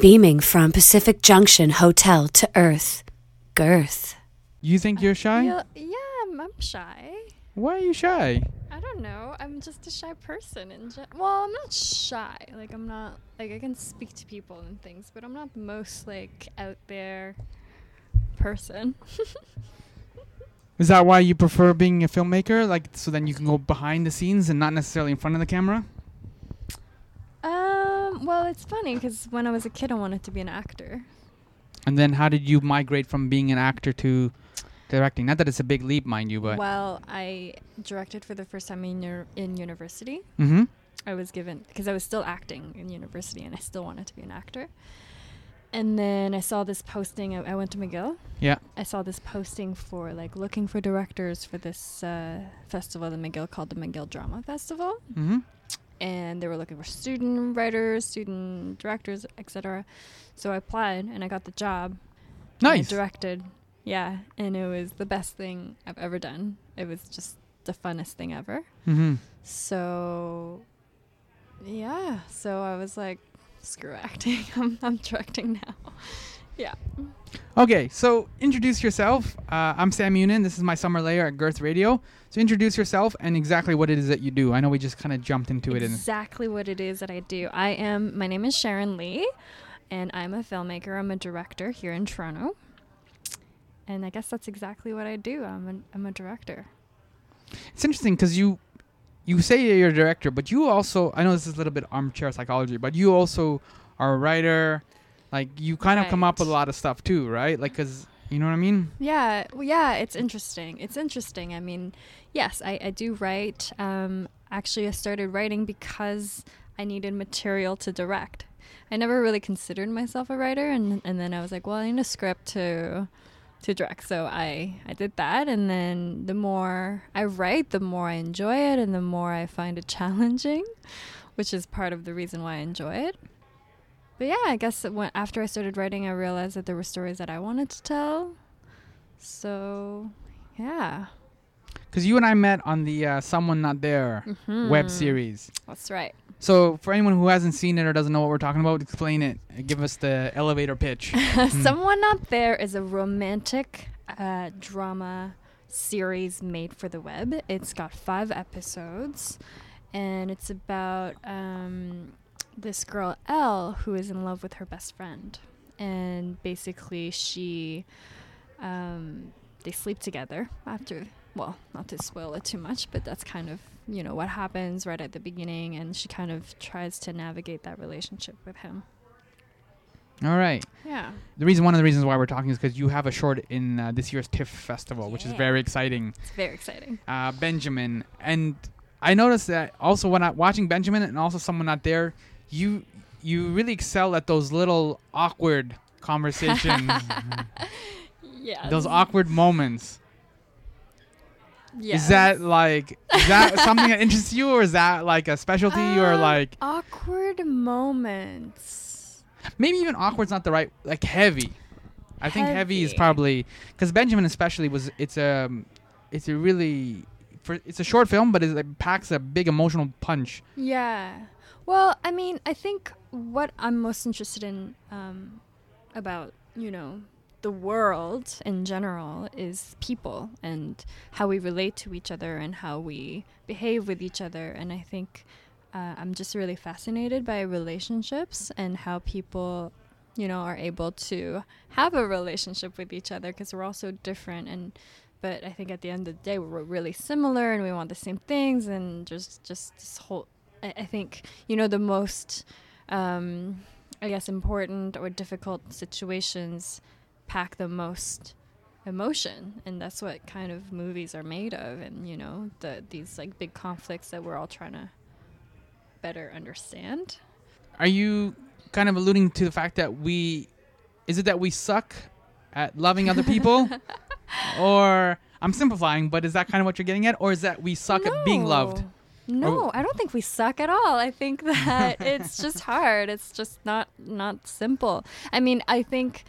beaming from Pacific Junction Hotel to Earth. Girth. You think you're uh, shy? Yeah, yeah, I'm, I'm shy. Why are you shy? I don't know. I'm just a shy person. In gen- well, I'm not shy. Like I'm not like I can speak to people and things, but I'm not the most like out there person. Is that why you prefer being a filmmaker? Like, so then you can go behind the scenes and not necessarily in front of the camera? Um, well, it's funny because when I was a kid, I wanted to be an actor. And then how did you migrate from being an actor to directing? Not that it's a big leap, mind you, but. Well, I directed for the first time in ur- in university. Mm-hmm. I was given because I was still acting in university and I still wanted to be an actor. And then I saw this posting. I, I went to McGill. Yeah. I saw this posting for like looking for directors for this uh, festival at McGill called the McGill Drama Festival, Mm-hmm. And they were looking for student writers, student directors, etc. So I applied and I got the job. Nice. directed, yeah, and it was the best thing I've ever done. It was just the funnest thing ever. Mm-hmm. So, yeah. So I was like, screw acting. I'm, I'm directing now. Yeah. Okay, so introduce yourself. Uh, I'm Sammy Younan. This is My Summer Lair at Girth Radio. So introduce yourself and exactly what it is that you do. I know we just kind of jumped into it. In, exactly what it is that I do. I am. My name is Sherren Lee, and I'm a filmmaker. I'm a director here in Toronto. And I guess that's exactly what I do. I'm a, I'm a director. it's interesting because you you say you're a director, but you also I know this is a little bit armchair psychology, but you also are a writer. Like you kind of come up with a lot of stuff too, right? Like because you know what I mean. Yeah, well, yeah, it's interesting. It's interesting. I mean, yes, I, I do write. Um, actually, I started writing because I needed material to direct. I never really considered myself a writer, and and then I was like, well, I need a script to to direct. So I I did that, and then the more I write, the more I enjoy it, and the more I find it challenging, which is part of the reason why I enjoy it. But yeah, I guess when, after I started writing, I realized that there were stories that I wanted to tell. So, yeah, Because you and I met on the uh, Someone Not There web Mhm. series. That's right. So for anyone who hasn't seen it or doesn't know what we're talking about, explain it. Give us the elevator pitch. Someone Not There is a romantic uh, drama series made for the web. It's got five episodes, and it's about um, this girl, L who is in love with her best friend. And basically, she. Um, they sleep together after. Well, not to spoil it too much, but that's kind of, you know, what happens right at the beginning, and she kind of tries to navigate that relationship with him. All right. Yeah. The reason, one of the reasons why we're talking is because you have a short in uh, this year's TIFF festival, which is very exciting. It's very exciting. Uh, Benjamin, and I noticed that also when I watching Benjamin and also someone not there, you you really excel at those little awkward conversations, Yeah. those awkward moments. Yes. Is that like is that something that interests you, or is that like a specialty, or Um, like awkward moments? maybe even awkward's not the right like heavy. I think heavy is probably because Benjamin especially was it's a it's a really for it's a short film, but it packs a big emotional punch. Yeah. Well, I mean, I think what I'm most interested in um, about, you know, the world in general is people and how we relate to each other and how we behave with each other. And I think uh, I'm just really fascinated by relationships and how people, you know, are able to have a relationship with each other because we're all so different. And but I think at the end of the day, we're really similar and we want the same things. And just just this whole, I, I think you know the most. Um, I guess important or difficult situations pack the most emotion and that's what kind of movies are made of and you know the these like big conflicts that we're all trying to better understand Are you kind of alluding to the fact that we is it that we suck at loving other people, or I'm simplifying, but is that kind of what you're getting at, or is that we suck at being loved? No i don't think we suck at all. I think that it's just hard. It's just not not simple. I mean i think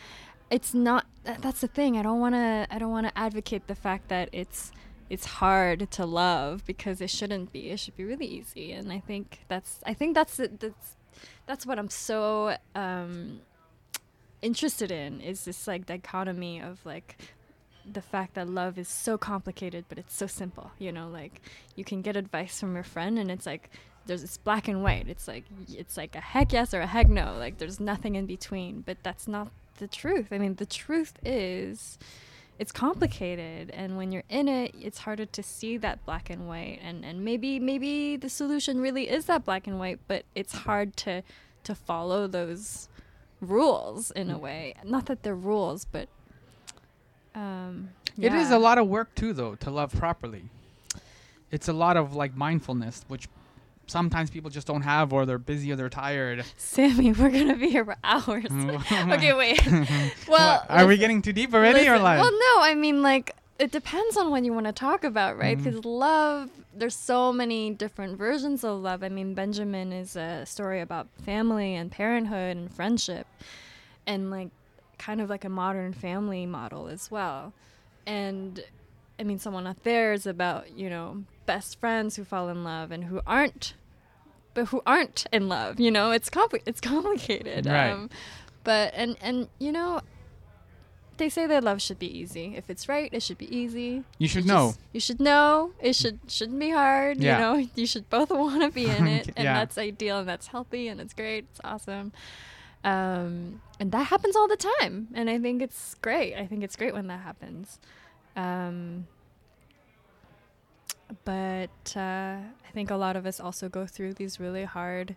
it's not that's the thing. I don't want to i don't want to advocate the fact that it's it's hard to love because it shouldn't be. It should be really easy. And i think that's i think that's that's that's what i'm so um interested in is this like dichotomy of like the fact that love is so complicated but it's so simple you know like you can get advice from your friend and it's like there's this black and white. It's like it's like a heck yes or a heck no. Like there's nothing in between but that's not the truth. I mean the truth is it's complicated and when you're in it it's harder to see that black and white and and maybe maybe the solution really is that black and white but it's hard to to follow those rules in a mm. way. Not that they're rules but um It is a lot of work too, though, to love properly. It's a lot of like mindfulness, which sometimes people just don't have, or they're busy, or they're tired. sammy we're gonna be here for hours okay wait well are we getting too deep already, or like? Well, no, I mean like it depends on what you want to talk about, right? Because love, there's so many different versions of love. I mean, Benjamin is a story about family and parenthood and friendship, and like kind of like a modern family model as well. And I mean, someone out there is about you know best friends who fall in love and who aren't, but who aren't in love. You know, it's compli- it's complicated. Right. Um, but and and you know they say that love should be easy. If it's right, it should be easy. you should You know. just- you should know. It should shouldn't be hard. Yeah. You know, you should both want to be in it, and Yeah. that's ideal, and that's healthy, and it's great. It's awesome. Um, and that happens all the time, and I think it's great. I think it's great when that happens. Um, but uh, I think a lot of us also go through these really hard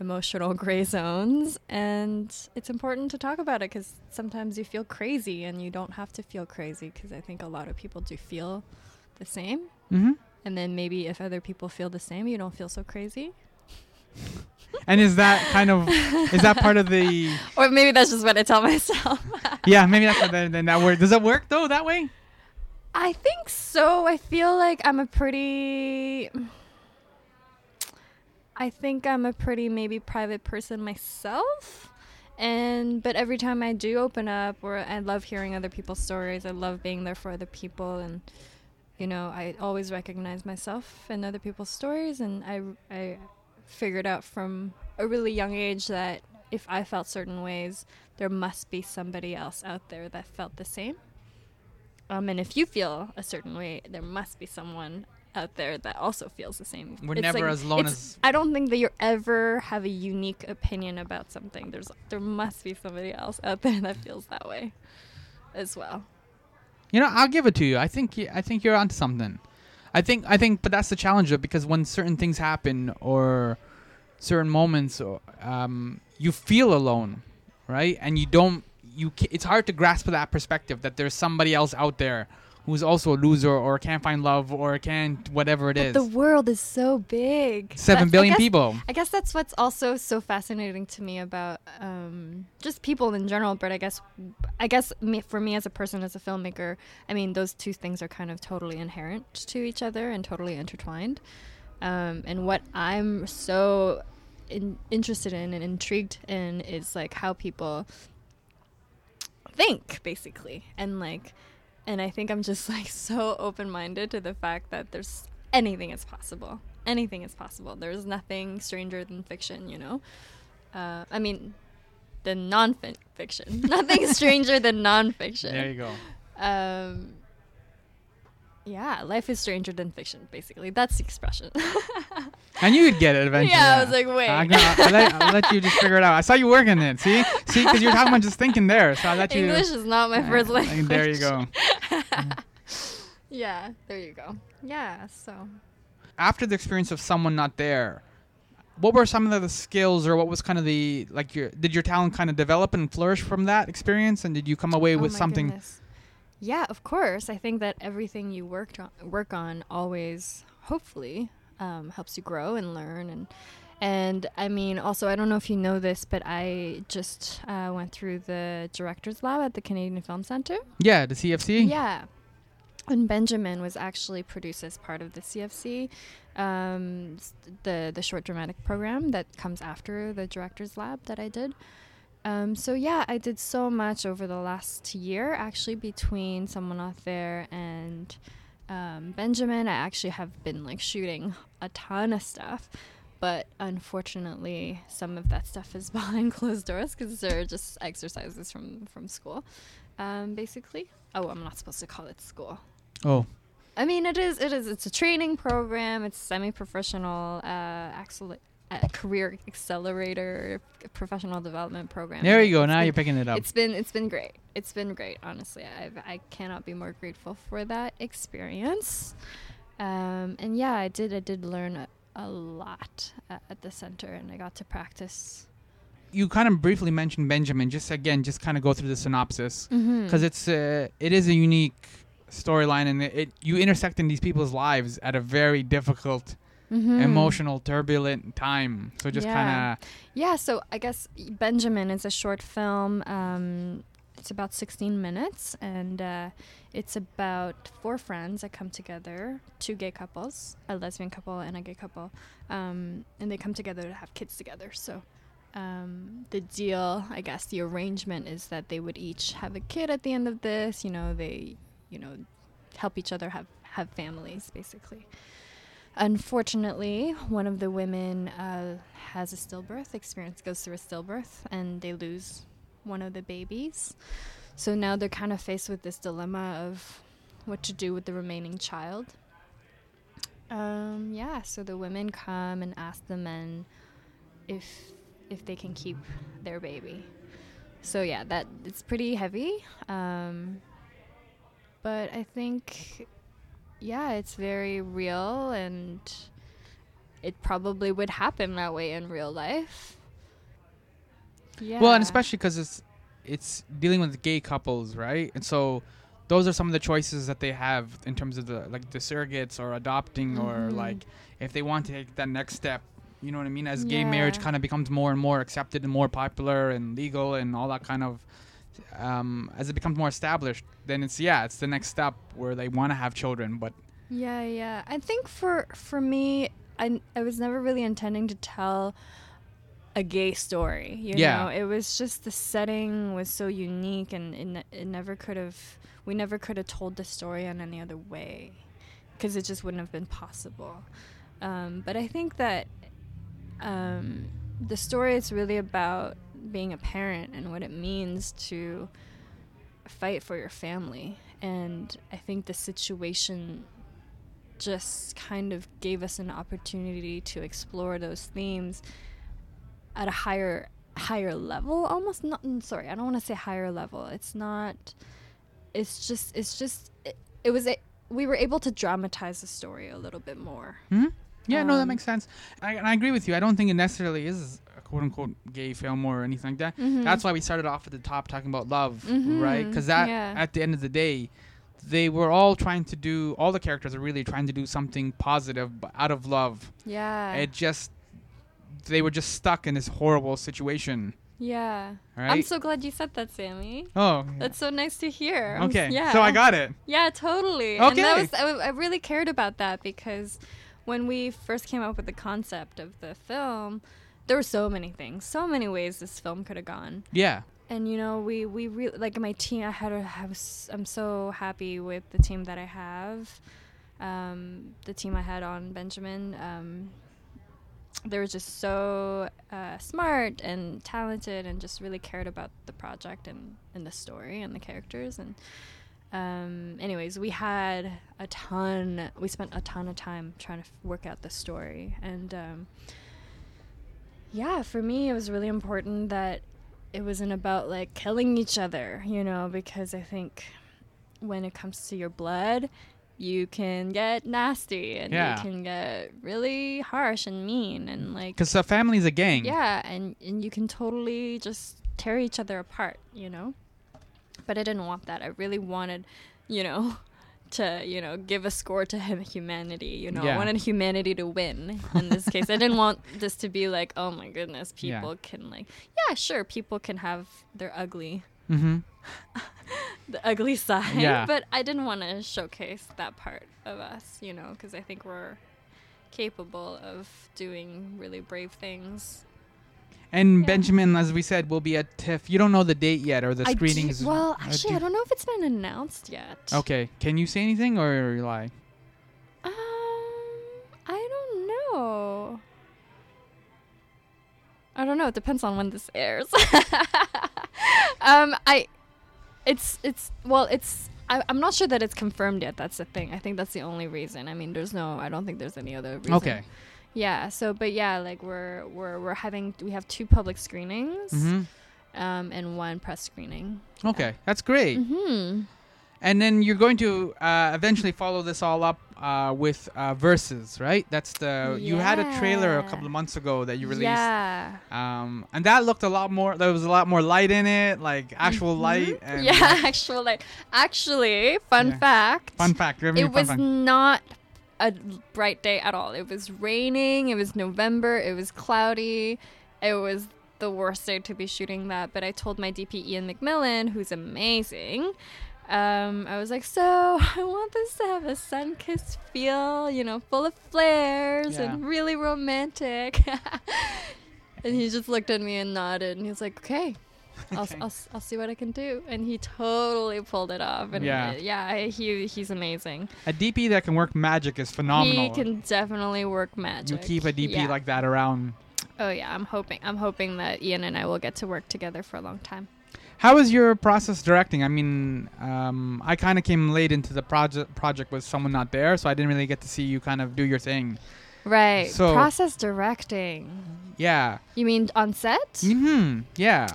emotional gray zones. And it's important to talk about it because sometimes you feel crazy and you don't have to feel crazy because i think a lot of people do feel the same. Hmm and then maybe if other people feel the same you don't feel so crazy And is that kind of is that part of the? or maybe that's just what i tell myself Yeah, maybe that's that, then that word. Does that work though that way? I think so. I feel like I'm a pretty. I think I'm a pretty maybe private person myself. And but every time I do open up or I love hearing other people's stories. I love being there for other people and you know, I always recognize myself in other people's stories and I I figured out from a really young age that if I felt certain ways, there must be somebody else out there that felt the same. Um, and if you feel a certain way, there must be someone out there that also feels the same. We're It's never like- as alone as- I don't think that you ever have a unique opinion about something. There's there must be somebody else out there that feels that way, as well. You know, I'll give it to you. I think I think you're onto something. I think I think, but that's the challenge of because when certain things happen or certain moments, um, you feel alone, right? And you don't. You it's hard to grasp that perspective that there's somebody else out there who's also a loser or can't find love or can't whatever it But is. the world is so big. Seven That's- I guess- people. I guess that's what's also so fascinating to me about um, just people in general. But I guess, I guess me, for me as a person, as a filmmaker, I mean, those two things are kind of totally inherent to each other and totally intertwined. Um, and what I'm so in, interested in and intrigued in is like how people think, basically, and like, and I think I'm just like so open minded to the fact that there's anything is possible. Anything is possible. There's nothing stranger than fiction, you know? Uh, I mean, than non fiction. nothing stranger than non fiction. There you go. Um, yeah, life is stranger than fiction, basically. That's the expression. And you would get it eventually. Yeah, I was like, wait. I'm gonna, I'll, let, I'll let you just figure it out. I saw you working it. See, see, because you're talking about just thinking there. So I let you. English is not my first language. There you go. yeah, there you go. Yeah, so. After the experience of someone not there, what were some of the skills, or what was kind of the like your did your talent kind of develop and flourish from that experience, and did you come away Oh with something? goodness. Yeah, of course. I think that everything you worked on, work on always, hopefully, um, helps you grow and learn and. And I mean, also, I don't know if you know this, but I just uh, went through the director's lab at the Canadian Film Center. Yeah, the CFC. Yeah. And Benjamin was actually produced as part of the CFC, um, the the short dramatic program that comes after the director's lab that I did. Um, so yeah, I did so much over the last year, actually, between someone out there and um, Benjamin. I actually have been like shooting a ton of stuff, but unfortunately, some of that stuff is behind closed doors because they're just exercises from from school, um, basically. Oh, I'm not supposed to call it school. Oh, I mean, it is. It is. It's a training program. It's semi-professional, uh, uh, career accelerator, professional development program. there you go. It's Now been- you're picking it up. It's been it's been great. It's been great. Honestly, I I cannot be more grateful for that experience. Um, and yeah, I did I did learn a, a lot at, at the center, and I got to practice. You kind of briefly mentioned Benjamin. Just again, just kind of go through the synopsis Mm-hmm. because it's uh, it is a unique storyline, and it, it you intersect in these people's lives at a very difficult, Mm-hmm. emotional, turbulent time. So just Yeah. kind of Yeah, so I guess Benjamin is a short film. Um, it's about 16 minutes, and uh, it's about four friends that come together two gay couples, a lesbian couple and a gay couple, um, and they come together to have kids together. So um, the deal, I guess, the arrangement is that they would each have a kid at the end of this. You know, they, you know, help each other have, have families, basically. Unfortunately, one of the women uh, has a stillbirth experience, goes through a stillbirth, and they lose one of the babies. So now they're kind of faced with this dilemma of what to do with the remaining child. Um, yeah, so the women come and ask the men if if they can keep their baby. So yeah, that it's pretty heavy. Um, but I think yeah, it's very real and it probably would happen that way in real life. Yeah. well, and especially because it's it's dealing with gay couples, right? And so those are some of the choices that they have in terms of the like the surrogates or adopting or Mhm. like if they want to take that next step. You know what I mean? As gay marriage kind of becomes more and more accepted and more popular and legal and all that kind of, um, as it becomes more established, then it's yeah, it's the next step where they want to have children, but Yeah, yeah. I think for for me, I I was never really intending to tell a gay story. You Yeah. know, it was just the setting was so unique, and it, ne- it never could have. We never could have told the story in any other way, because it just wouldn't have been possible. Um, but I think that um, the story is really about being a parent and what it means to fight for your family. And I think the situation just kind of gave us an opportunity to explore those themes at a higher higher level almost not mm, sorry i don't want to say higher level. It's not it's just it's just it, it was a, we were able to dramatize the story a little bit more. Hmm Yeah, no, that Um, makes sense. I, and I agree with you. I don't think it necessarily is a quote unquote gay film or anything like that. Mhm. That's why we started off at the top talking about love, Mhm, right? Because that, yeah. at the end of the day, they were all trying to do. All the characters are really trying to do something positive but out of love. yeah It just they were just stuck in this horrible situation, yeah right? i'm so glad you said that sammy oh, that's so nice to hear I'm okay. yeah So I got it. Yeah, totally. And that Okay. was I, I really cared about that because when we first came up with the concept of the film, there were so many things, so many ways this film could have gone. Yeah. And you know, we we really like my team. I had a, was I'm so happy with the team that I have. Um, the team I had on Benjamin. Um, they were just so uh, smart and talented, and just really cared about the project and, and the story and the characters. And um, anyways, we had a ton. We spent a ton of time trying to f- work out the story, and um, yeah, for me, it was really important that it wasn't about like killing each other, you know, because I think when it comes to your blood, you can get nasty and Yeah. you can get really harsh and mean and like Because a family's a gang. yeah, and and you can totally just tear each other apart, you know. But I didn't want that. I really wanted, you know, to you know give a score to humanity. You know, Yeah. I wanted humanity to win in this case. I didn't want this to be like, oh my goodness, Yeah. people can like, yeah, sure, people can have their ugly, Mm-hmm. the ugly side. Yeah. But I didn't want to showcase that part of us, you know, because I think we're capable of doing really brave things. And Yeah. Benjamin, as we said, will be at TIFF. You don't know the date yet or the I do- screenings. well, uh, actually, do- I don't know if it's been announced yet. Okay. Can you say anything or are you lie? Um, I don't know. I don't know. It depends on when this airs. um, I, it's it's well, it's I, I'm not sure that it's confirmed yet. That's the thing. I think that's the only reason. I mean, there's no. I don't think there's any other reason. Okay. Yeah. So, but yeah, like we're we're we're having we have two public screenings, hmm um, and one press screening. Okay, that's great. Hmm. And then you're going to uh, eventually follow this all up uh, with uh, verses, right? That's the you had a trailer a couple of months ago that you released. Yeah. Um, and that looked a lot more. There was a lot more light in it, like actual light. And Mm-hmm. yeah, actual like actually, fun Yeah. fact. Fun fact. it fun was fact. not a bright day at all. It was raining. It was November. It was cloudy. It was the worst day to be shooting that. But I told my DP Ian McMillan, who's amazing. Um, I was like, so I want this to have a sun-kissed feel, you know, full of flares Yeah. and really romantic. and he just looked at me and nodded, and he was like, okay. I'll, Okay. I'll, I'll see what I can do, and he totally pulled it off. And Yeah. uh, yeah, he he's amazing. A DP that can work magic is phenomenal. He can definitely work magic. you keep a DP Yeah. like that around. Oh yeah, I'm hoping. I'm hoping that Ian and I will get to work together for a long time. How was your process directing? I mean, um, I kind of came late into the project project with someone not there, so I didn't really get to see you kind of do your thing. Right. So- Process directing. Yeah. You mean on set? Hmm. Yeah.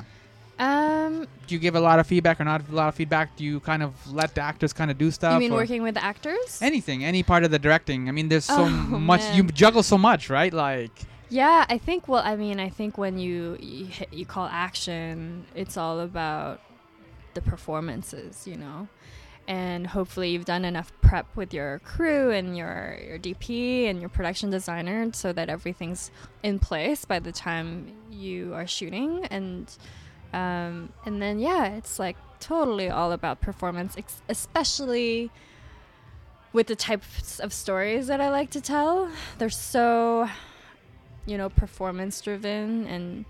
Um, Do you give a lot of feedback or not a lot of feedback? Do you kind of let the actors kind of do stuff? you mean working with the actors? anything, any part of the directing? I mean, there's so Oh, much. You juggle so much, right? Like, Yeah, I think. Well, I mean, I think when you you, hit, you call action, it's all about the performances, you know. And hopefully, you've done enough prep with your crew and your your DP and your production designer, so that everything's in place by the time you are shooting. And um, and then yeah, it's like totally all about performance, ex- especially with the types of stories that I like to tell. They're so you know performance driven and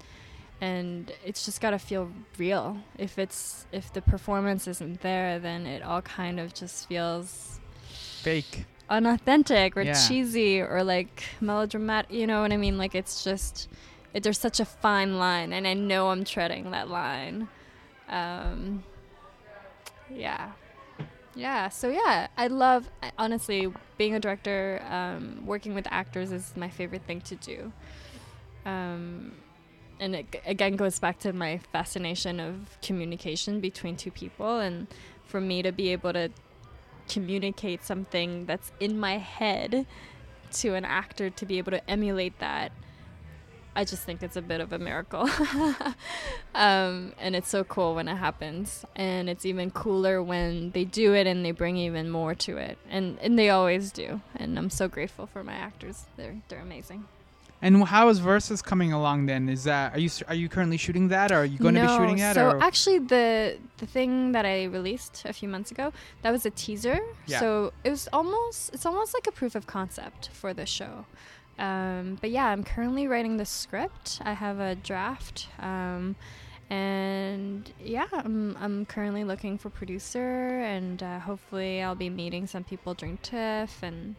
and it's just got to feel real if it's if the performance isn't there then it all kind of just feels fake. unauthentic or Yeah. cheesy or like melodramatic you know what i mean like it's just it, there's such a fine line and i know i'm treading that line. Um yeah. Yeah so yeah i love honestly being a director um, working with actors is my favorite thing to do. Um, and it again goes back to my fascination of communication between two people and for me to be able to communicate something that's in my head to an actor to be able to emulate that i just think it's a bit of a miracle um, and it's so cool when it happens and it's even cooler when they do it and they bring even more to it and, and they always do and i'm so grateful for my actors they're, they're amazing And how is Versus coming along? Then is that are you are you currently shooting that, or are you going to be shooting that? So or? actually, the the thing that I released a few months ago that was a teaser. Yeah. So it was almost it's almost like a proof of concept for the show. Um, but yeah, I'm currently writing the script. I have a draft. Um, and yeah, I'm, I'm currently looking for producer, and uh, hopefully I'll be meeting some people during TIFF, and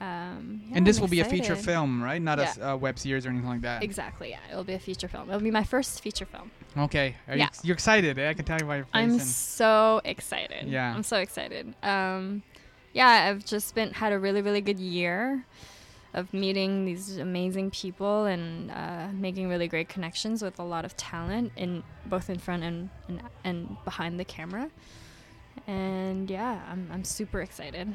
um, yeah, and this I'm will be a feature film, right? Not a Yeah. a web series or anything like that. Exactly, yeah. It'll be a feature film. It'll be my first feature film. Okay. Are Yeah. you, you're excited? Eh? I can tell you by your face. I'm so excited. Yeah. I'm so excited. Um, yeah, I've just been had a really really good year of meeting these amazing people and uh, making really great connections with a lot of talent in both in front and and, and behind the camera. And yeah, I'm I'm super excited.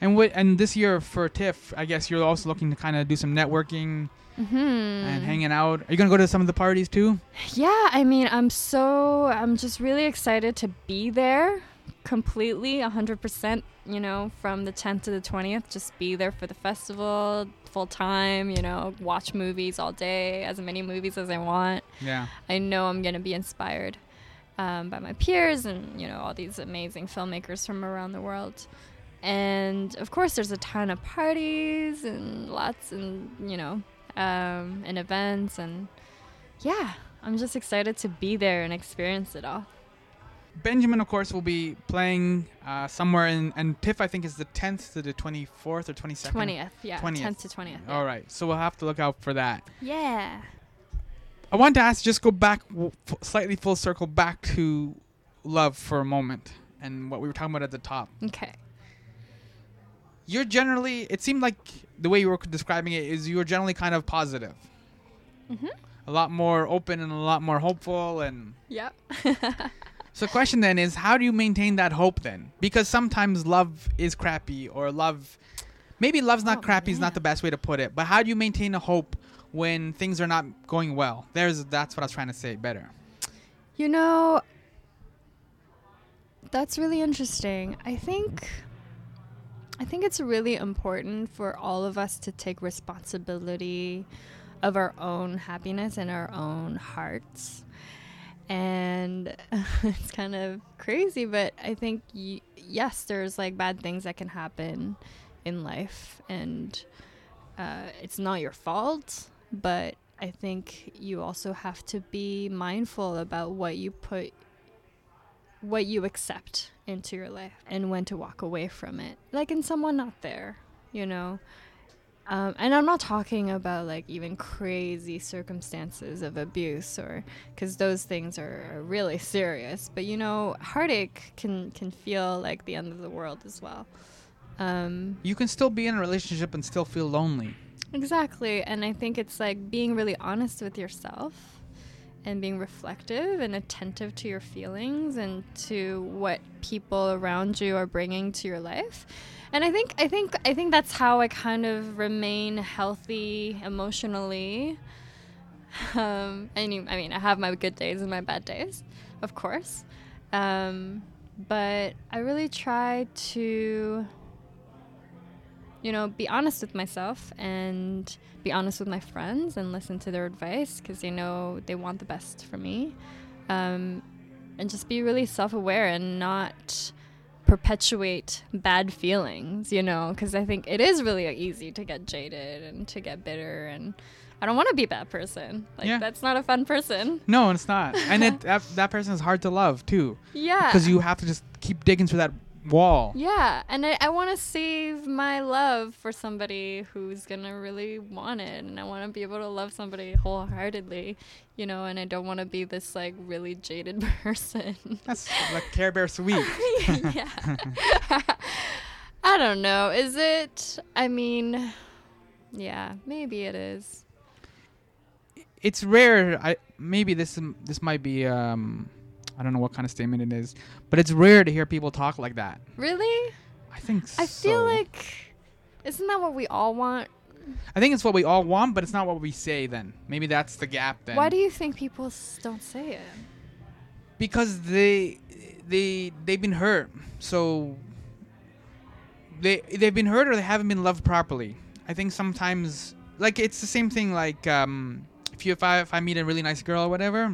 and what? And this year for TIFF, I guess you're also looking to kind of do some networking Mm-hmm. and hanging out. Are you gonna go to some of the parties too? Yeah, I mean, I'm so I'm just really excited to be there completely 100%, you know, from the 10th to the 20th, just be there for the festival full time, you know, watch movies all day, as many movies as I want. Yeah. I know I'm going to be inspired um, by my peers and, you know, all these amazing filmmakers from around the world. And of course, there's a ton of parties and lots and, you know, um, and events. And yeah, I'm just excited to be there and experience it all. Benjamin, of course, will be playing uh, somewhere in, and TIFF, I think, is the 10th to the 24th or 22nd. 20th, yeah. 20th. 10th to 20th. All right. So we'll have to look out for that. Yeah. I want to ask, just go back w- f- slightly full circle back to love for a moment and what we were talking about at the top. Okay. You're generally, it seemed like the way you were describing it is you were generally kind of positive. Mhm. A lot more open and a lot more hopeful. And Yep. so the question then is, how do you maintain that hope then? Because sometimes love is crappy or love, maybe love's not Oh, crappy is not the best way to put it, but how do you maintain a hope when things are not going well? There's, that's what I was trying to say better. You know, that's really interesting. I think I think it's really important for all of us to take responsibility of our own happiness and our own hearts. And it's kind of crazy, but I think y- yes, there's like bad things that can happen in life and uh, it's not your fault, but I think you also have to be mindful about what you put, what you accept into your life, and when to walk away from it. Like in someone not there, you know. Um, and I'm not talking about like even crazy circumstances of abuse or because those things are, are really serious. But you know, heartache can can feel like the end of the world as well. Um, You can still be in a relationship and still feel lonely. Exactly. And I think it's like being really honest with yourself and being reflective and attentive to your feelings and to what people around you are bringing to your life. And I think I think I think that's how I kind of remain healthy emotionally. Um, I mean, I mean, I have my good days and my bad days, of course. Um, but I really try to you know, be honest with myself and be honest with my friends and listen to their advice because they know they want the best for me. Um, and just be really self aware and not perpetuate bad feelings, you know, because I think it is really easy to get jaded and to get bitter. And I don't want to be a bad person. Like, Yeah. that's not a fun person. No, it's not. And it, that, that person is hard to love too. Yeah. Because you have to just keep digging through that wall. Yeah, and I, I want to save my love for somebody who's gonna really want it, and I want to be able to love somebody wholeheartedly, you know. And I don't want to be this like really jaded person. That's like Care Bear sweet. yeah. I don't know. Is it? I mean, yeah, maybe it is. It's rare. I maybe this this might be um I don't know what kind of statement it is, but it's rare to hear people talk like that. Really? I think I feel like, isn't that what we all want? I think it's what we all want, but it's not what we say. Then maybe that's the gap. Then Why do you think people s- don't say it? because they they they've been hurt so they they've been hurt or they haven't been loved properly i think sometimes like it's the same thing like um if you if i if i meet a really nice girl or whatever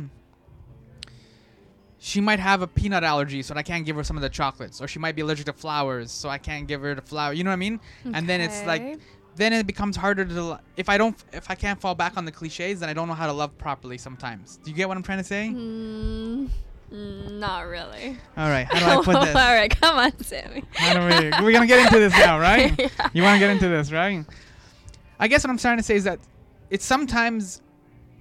she might have a peanut allergy so i can't give her some of the chocolates or she might be allergic to flowers so i can't give her the flower you know what i mean Okay. and then it's like then it becomes harder to if i don't if i can't fall back on the cliches then i don't know how to love properly sometimes do you get what i'm trying to say Mm, mm, not really. all right how do i put this All right, come on, Sammy. How do we, we're gonna get into this now, right? Yeah. You want to get into this, right? I guess what I'm trying to say is that it's sometimes,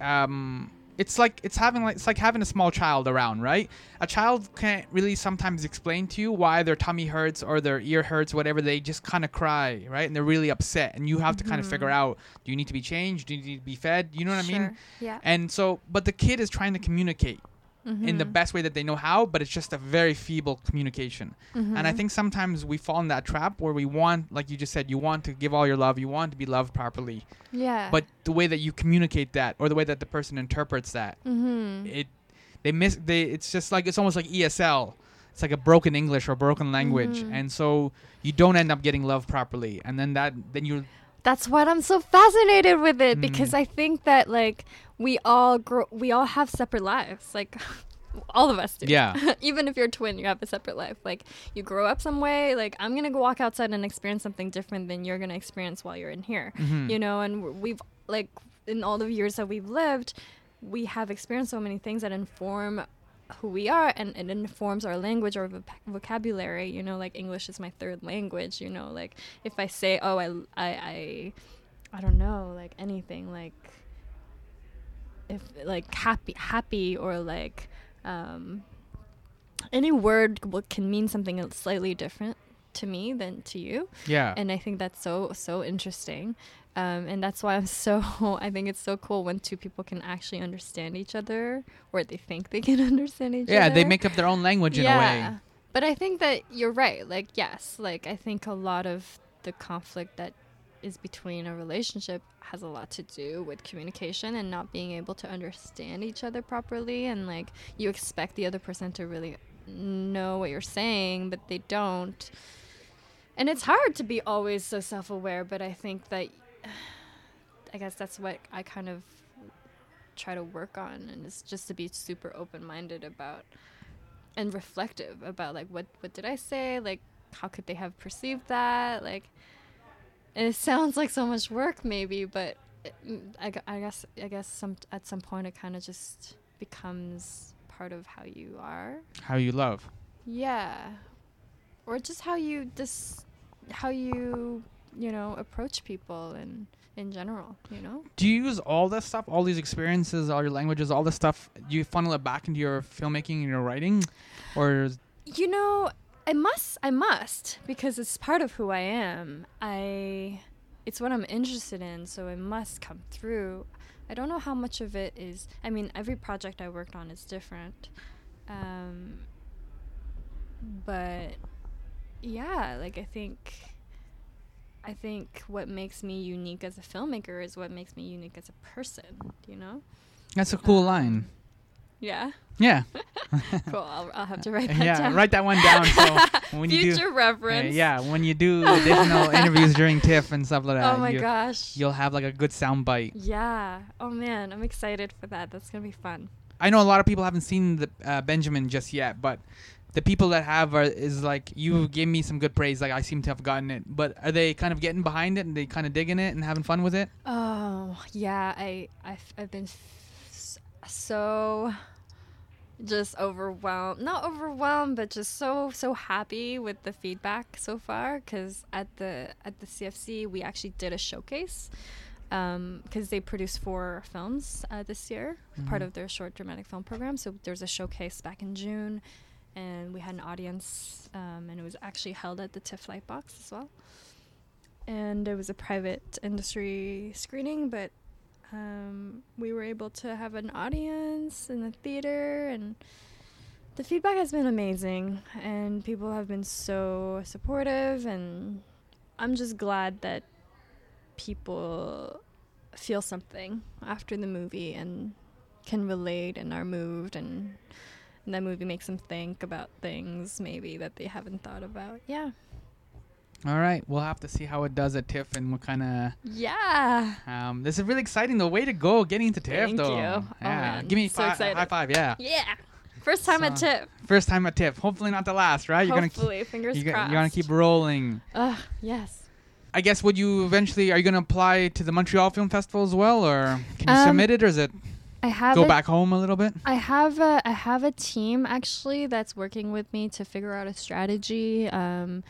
um, it's like it's having like it's like having a small child around, right? A child can't really sometimes explain to you why their tummy hurts or their ear hurts, whatever. They just kind of cry, right? And they're really upset, and you have to kind of figure mm-hmm. out: do you need to be changed? Do you need to be fed? You know what I mean? Yeah. And so, but the kid is trying to communicate in the Mhm. best way that they know how, but it's just a very feeble communication. And I think sometimes we fall in that trap where we want, like you just said, you want to give all your love, you want to be loved properly, Yeah. but the way that you communicate that or the way that the person interprets that, Mm-hmm. it they miss they it's just like it's almost like ESL. It's like a broken English or broken language, Mhm. and so you don't end up getting love properly, and then that then you That's why I'm so fascinated with it Mm. because I think that like we all grow, we all have separate lives. Like all of us do. Yeah. Even if you're a twin, you have a separate life. Like you grow up some way. Like I'm gonna go walk outside and experience something different than you're gonna experience while you're in here. Mhm. You know, and we've like in all the years that we've lived, we have experienced so many things that inform who we are and it informs our language or voc- vocabulary you know like english is my third language you know like if i say oh i i i, I don't know like anything like if like happy happy or like um any word can mean something slightly different to me than to you Yeah. and i think that's so so interesting um, and that's why i'm so i think it's so cool when two people can actually understand each other or they think they can understand each yeah, other Yeah, they make up their own language in a way. but I think that you're right. Like, yes, like I think a lot of the conflict that is between a relationship has a lot to do with communication and not being able to understand each other properly. And like, you expect the other person to really know what you're saying, but they don't. And it's hard to be always so self aware, but I think that I guess that's what I kind of try to work on, and it's just to be super open minded about and reflective about like what what did I say? Like how could they have perceived that? Like it sounds like so much work maybe, but it, I, I guess I guess some at some point it kind of just becomes part of how you are. How you love. Yeah. Or just how you just how you, you know, approach people and in general, you know? Do you use all this stuff, all these experiences, all your languages, all this stuff? Do you funnel it back into your filmmaking and your writing, or You know, I must I must because it's part of who I am. I it's what I'm interested in, so it must come through. I don't know how much of it is I mean, every project I worked on is different. Um but yeah, like I think I think what makes me unique as a filmmaker is what makes me unique as a person, you know? that's a cool Um, line? Yeah. Yeah, cool. I'll, I'll have to write that yeah. down. Yeah, write that one down. So when you do, Future uh, yeah, when you do additional interviews during TIFF and stuff like that, Oh my you, gosh. you'll have like a good sound bite. Yeah. Oh man, I'm excited for that. That's gonna be fun. I know a lot of people haven't seen the uh, Benjamin just yet, but the people that have are is like you gave me some good praise. Like I seem to have gotten it, but are they kind of getting behind it and they kind of digging it and having fun with it? Oh yeah, I I've, I've been f- so just overwhelmed. Not overwhelmed, but just so so happy with the feedback so far. Because at the at the CFC, we actually did a showcase. Because they produced four films uh, this year, part Mhm. of their short dramatic film program. So there's a showcase back in June, and we had an audience, um, and it was actually held at the TIFF Lightbox as well. And it was a private industry screening, but um, we were able to have an audience in the theater, and the feedback has been amazing, and people have been so supportive, and I'm just glad that people feel something after the movie and can relate and are moved and, and that movie makes them think about things maybe that they haven't thought about. Yeah. All right, we'll have to see how it does at TIFF and what kind of. Yeah. Um, this is really exciting. The way to go, getting into TIFF Thank though. you. Oh, Yeah, man. give me So fi- excited. high five. Yeah, Yeah. First time at So- TIFF. first time at TIFF. Hopefully not the last, right? You're gonna keep, fingers you're, crossed. you're gonna keep rolling. Ugh, yes. I guess would you eventually are you gonna apply to the Montreal Film Festival as well, or can you Um, submit it, or is it I have go a- back home a little bit? I have a I have a team actually that's working with me to figure out a strategy. Um,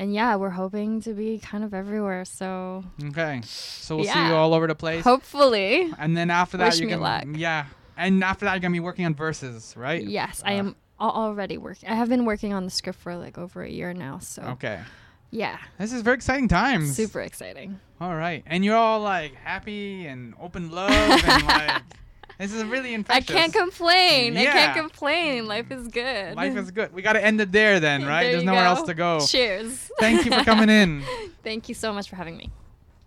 and yeah, we're hoping to be kind of everywhere. So Okay, so we'll see you all over the place. hopefully, and then after that, Wish you're me gonna luck. yeah, and after that, you're gonna be working on verses, right? yes, I Uh, am already working. I have been working on the script for like over a year now. So Okay, yeah, this is very exciting times. super exciting. All right, and you're all like happy and open love and like this is really infectious. I can't complain. I can't complain. Life is good. Life is good. We got to end it there then, right? There There's nowhere go. else to go. Cheers. Thank you for coming in. Thank you so much for having me.